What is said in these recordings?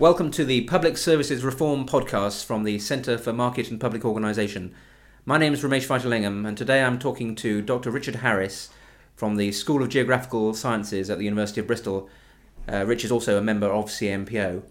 Welcome to the Public Services Reform podcast from the Centre for Market and Public Organisation. My name is Romesh Vaitilingam, and today I'm talking to Dr. Richard Harris from the School of Geographical Sciences at the University of Bristol. Uh, Rich is also a member of CMPO.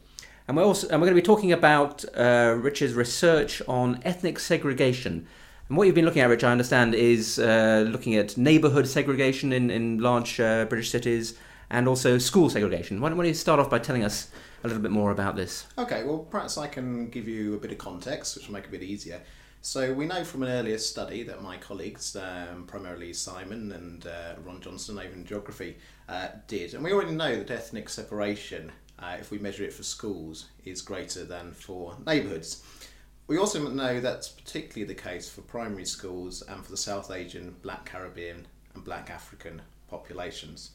And we're, also, and we're going to be talking about uh, Rich's research on ethnic segregation. And what you've been looking at, Rich, I understand, is uh, looking at neighbourhood segregation in, in large uh, British cities and also school segregation. Why don't, why don't you start off by telling us a little bit more about this? Okay, well, perhaps I can give you a bit of context, which will make it a bit easier. So, we know from an earlier study that my colleagues, um, primarily Simon and uh, Ron Johnson over in geography, uh, did. And we already know that ethnic separation, uh, if we measure it for schools, is greater than for neighbourhoods. We also know that's particularly the case for primary schools and for the South Asian, Black Caribbean, and Black African populations.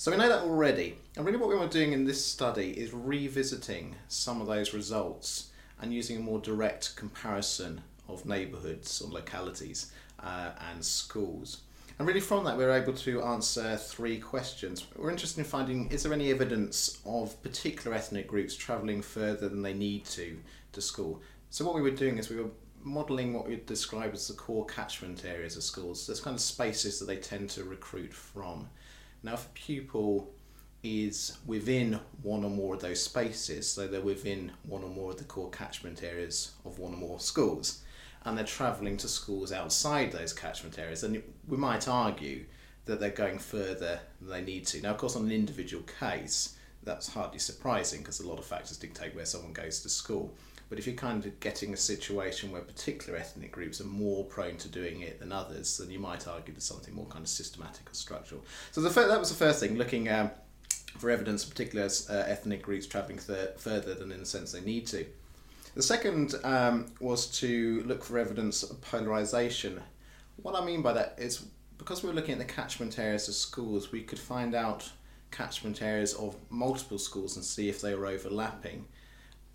So we know that already. And really, what we were doing in this study is revisiting some of those results and using a more direct comparison of neighbourhoods or localities uh, and schools. And really, from that, we were able to answer three questions. We're interested in finding is there any evidence of particular ethnic groups travelling further than they need to to school? So, what we were doing is we were modelling what we'd describe as the core catchment areas of schools. those kind of spaces that they tend to recruit from. Now, if a pupil is within one or more of those spaces, so they're within one or more of the core catchment areas of one or more schools, and they're travelling to schools outside those catchment areas, then we might argue that they're going further than they need to. Now, of course, on an individual case, that's hardly surprising because a lot of factors dictate where someone goes to school. But if you're kind of getting a situation where particular ethnic groups are more prone to doing it than others, then you might argue there's something more kind of systematic or structural. So the fir- that was the first thing, looking um, for evidence of particular uh, ethnic groups travelling th- further than in the sense they need to. The second um, was to look for evidence of polarisation. What I mean by that is because we were looking at the catchment areas of schools, we could find out catchment areas of multiple schools and see if they were overlapping.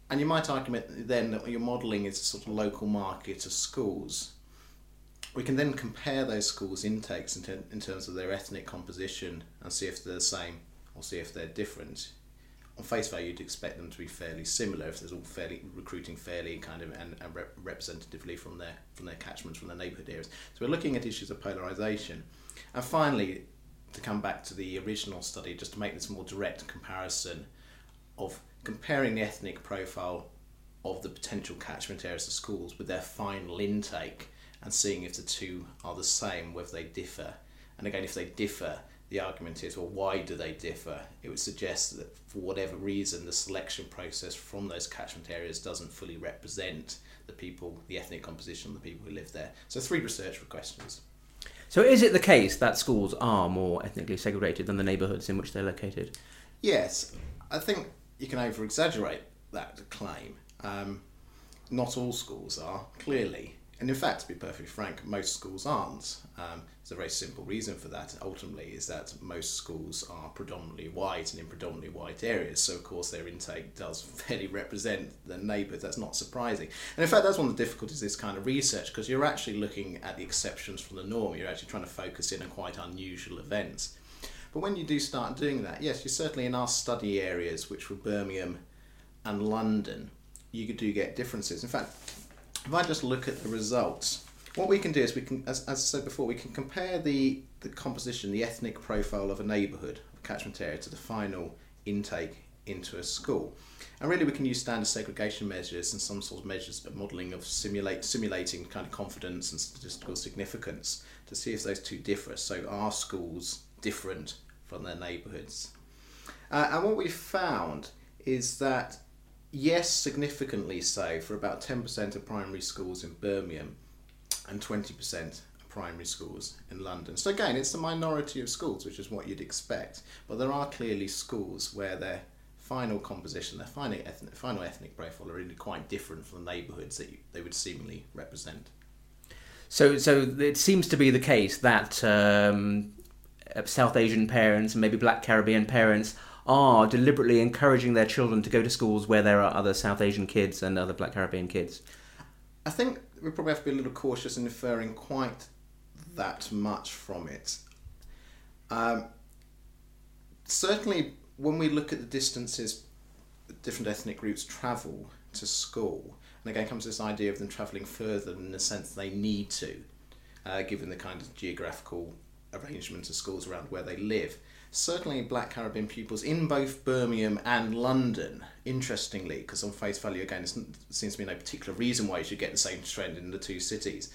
And you might argue then that your modelling is a sort of local market of schools. We can then compare those schools' intakes in, ter- in terms of their ethnic composition and see if they're the same or see if they're different. On face value, you'd expect them to be fairly similar if they're all fairly recruiting fairly kind of and, and rep- representatively from their from their catchments from their neighbourhood areas. So we're looking at issues of polarisation, and finally, to come back to the original study, just to make this more direct comparison of comparing the ethnic profile of the potential catchment areas of schools with their final intake and seeing if the two are the same, whether they differ. And again, if they differ, the argument is well, why do they differ? It would suggest that for whatever reason, the selection process from those catchment areas doesn't fully represent the people, the ethnic composition of the people who live there. So, three research questions. So, is it the case that schools are more ethnically segregated than the neighbourhoods in which they're located? Yes, I think you can over exaggerate that claim. Um, not all schools are, clearly. And in fact, to be perfectly frank, most schools aren't. Um, there's a very simple reason for that, ultimately, is that most schools are predominantly white and in predominantly white areas. So, of course, their intake does fairly represent the neighbours. That's not surprising. And in fact, that's one of the difficulties of this kind of research, because you're actually looking at the exceptions from the norm. You're actually trying to focus in on quite unusual events. But when you do start doing that, yes, you certainly in our study areas, which were Birmingham and London, you do get differences. In fact, if I just look at the results, what we can do is we can, as, as I said before, we can compare the, the composition, the ethnic profile of a neighbourhood, a catchment area, to the final intake into a school. And really, we can use standard segregation measures and some sort of measures of modelling of simulate, simulating kind of confidence and statistical significance to see if those two differ. So, are schools different from their neighbourhoods. Uh, and what we found is that, yes, significantly so, for about 10% of primary schools in Birmingham and 20% of primary schools in London. So, again, it's the minority of schools, which is what you'd expect, but there are clearly schools where their final composition, their final ethnic, final ethnic profile are really quite different from the neighbourhoods that you, they would seemingly represent. So, so it seems to be the case that um, South Asian parents and maybe Black Caribbean parents are deliberately encouraging their children to go to schools where there are other South Asian kids and other Black Caribbean kids? I think we probably have to be a little cautious in inferring quite that much from it. Um, certainly, when we look at the distances different ethnic groups travel to school. And again, comes this idea of them travelling further in the sense they need to, uh, given the kind of geographical arrangement of schools around where they live. Certainly, black Caribbean pupils in both Birmingham and London, interestingly, because on face value, again, there seems to be no particular reason why you should get the same trend in the two cities,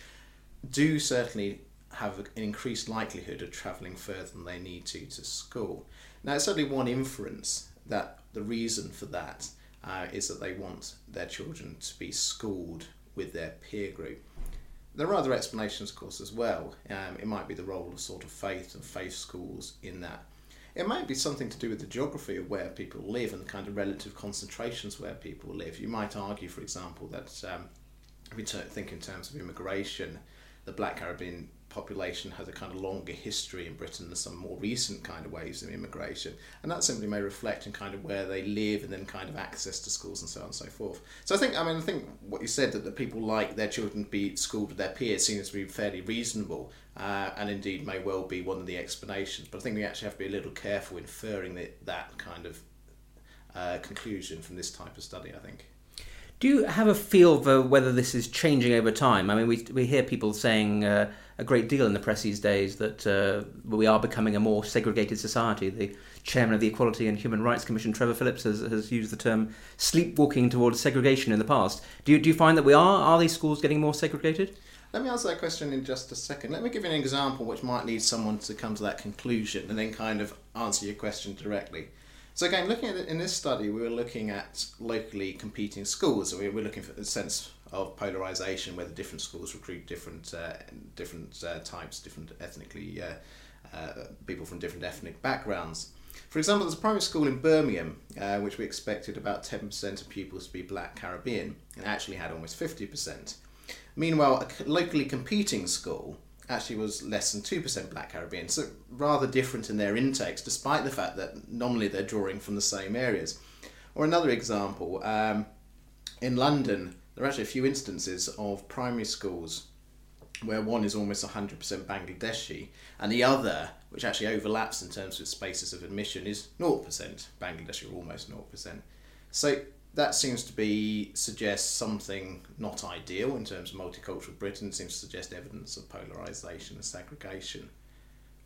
do certainly have an increased likelihood of travelling further than they need to to school. Now, it's certainly one inference that the reason for that uh, is that they want their children to be schooled with their peer group. There are other explanations, of course, as well. Um, it might be the role of sort of faith and faith schools in that. It might be something to do with the geography of where people live and the kind of relative concentrations where people live. You might argue, for example, that um, if we think in terms of immigration, the Black Caribbean population has a kind of longer history in Britain than some more recent kind of waves of immigration. And that simply may reflect in kind of where they live and then kind of access to schools and so on and so forth. So I think, I mean, I think what you said that, that people like their children to be schooled with their peers seems to be fairly reasonable uh, and indeed may well be one of the explanations. But I think we actually have to be a little careful inferring that, that kind of uh, conclusion from this type of study, I think. Do you have a feel for whether this is changing over time? I mean, we, we hear people saying uh, a great deal in the press these days that uh, we are becoming a more segregated society. The chairman of the Equality and Human Rights Commission, Trevor Phillips, has, has used the term sleepwalking towards segregation in the past. Do you, do you find that we are? Are these schools getting more segregated? Let me answer that question in just a second. Let me give you an example which might lead someone to come to that conclusion and then kind of answer your question directly. So again, looking at in this study, we were looking at locally competing schools. We were looking for the sense of polarization, where the different schools recruit different uh, different uh, types, different ethnically uh, uh, people from different ethnic backgrounds. For example, there's a primary school in Birmingham, uh, which we expected about 10% of pupils to be black Caribbean, and actually had almost 50%. Meanwhile, a locally competing school actually was less than 2% black Caribbean, so rather different in their intakes, despite the fact that normally they're drawing from the same areas. Or another example, um, in London, there are actually a few instances of primary schools where one is almost 100% Bangladeshi and the other, which actually overlaps in terms of spaces of admission, is 0% Bangladeshi or almost 0%. So that seems to be suggest something not ideal in terms of multicultural Britain. seems to suggest evidence of polarization and segregation.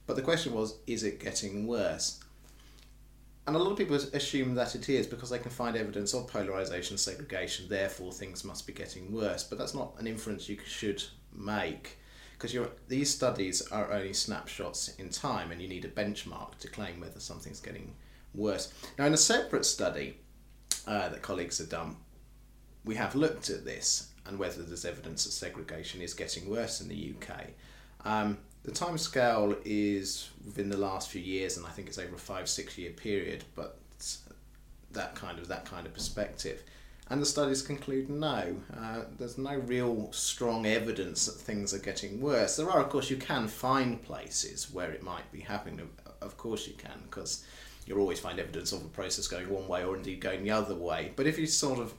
But the question was, is it getting worse? And a lot of people assume that it is because they can find evidence of polarization, segregation. Therefore, things must be getting worse. But that's not an inference you should make because these studies are only snapshots in time, and you need a benchmark to claim whether something's getting worse. Now, in a separate study, uh, that colleagues have done, we have looked at this and whether there's evidence that segregation is getting worse in the UK. Um, the time scale is within the last few years, and I think it's over a five six year period. But that kind of that kind of perspective, and the studies conclude no, uh, there's no real strong evidence that things are getting worse. There are, of course, you can find places where it might be happening. Of course, you can because you'll always find evidence of a process going one way or indeed going the other way. But if you sort of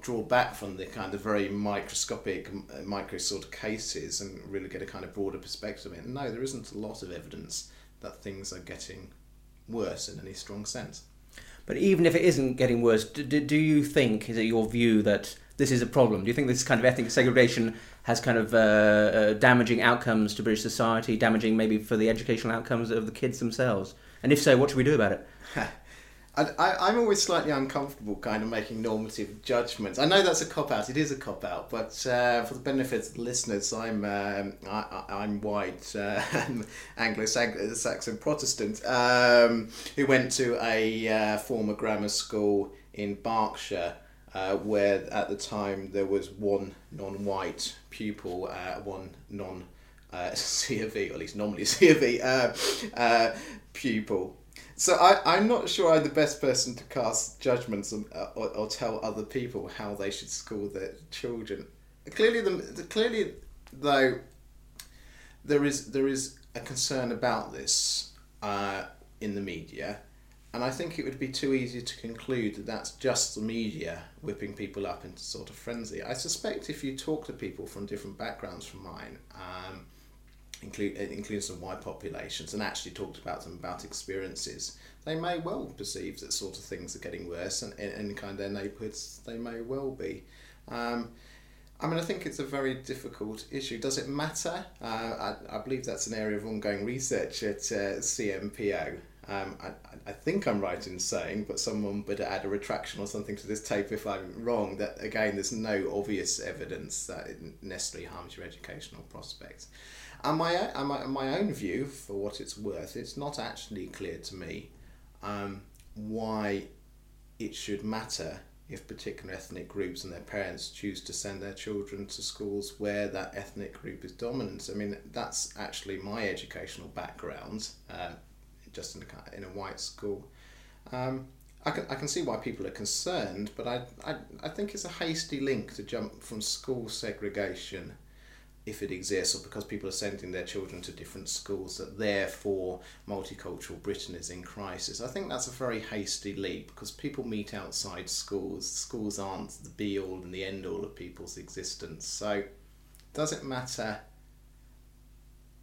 draw back from the kind of very microscopic, uh, micro sort of cases and really get a kind of broader perspective of it, no, there isn't a lot of evidence that things are getting worse in any strong sense. But even if it isn't getting worse, do, do you think, is it your view that this is a problem? Do you think this kind of ethnic segregation has kind of uh, uh, damaging outcomes to British society, damaging maybe for the educational outcomes of the kids themselves? And if so, what should we do about it? I, am always slightly uncomfortable kind of making normative judgments. I know that's a cop out. It is a cop out, but uh, for the benefit of the listeners, I'm um, I, am white uh, Anglo-Saxon Protestant um, who went to a uh, former grammar school in Berkshire. Uh, where at the time there was one non-white pupil, uh, one non uh, C of E, or at least nominally C of E uh, uh, pupil. So I, I'm not sure I'm the best person to cast judgments on, uh, or, or tell other people how they should school their children. Clearly, the, clearly though, there is there is a concern about this in the media, and I think it would be too easy to conclude that that's just the media whipping people up into sort of frenzy. I suspect if you talk to people from different backgrounds from mine, um, include including some white populations, and actually talked about them about experiences, they may well perceive that sort of things are getting worse, and in, kind of their neighbourhoods they may well be. Um, I mean, I think it's a very difficult issue. Does it matter? Uh, I, I believe that's an area of ongoing research at uh, CMPO. Um, I, I think I'm right in saying, but someone better add a retraction or something to this tape if I'm wrong, that again, there's no obvious evidence that it necessarily harms your educational prospects. And my, and my, my own view, for what it's worth, it's not actually clear to me um, why it should matter if particular ethnic groups and their parents choose to send their children to schools where that ethnic group is dominant. I mean, that's actually my educational background, uh, just in a, in a white school. Um, I can, I can see why people are concerned, but I, I, I think it's a hasty link to jump from school segregation if it exists or because people are sending their children to different schools that therefore multicultural Britain is in crisis. I think that's a very hasty leap because people meet outside schools. Schools aren't the be all and the end all of people's existence. So does it matter?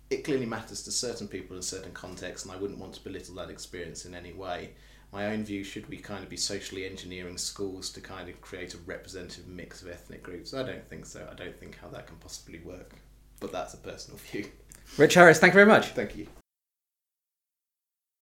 It clearly matters to certain people in certain contexts, and I wouldn't want to belittle that experience in any way. My own view should we kind of be socially engineering schools to kind of create a representative mix of ethnic groups? I don't think so. I don't think how that can possibly work. But that's a personal view. Rich Harris, thank you very much. Thank you.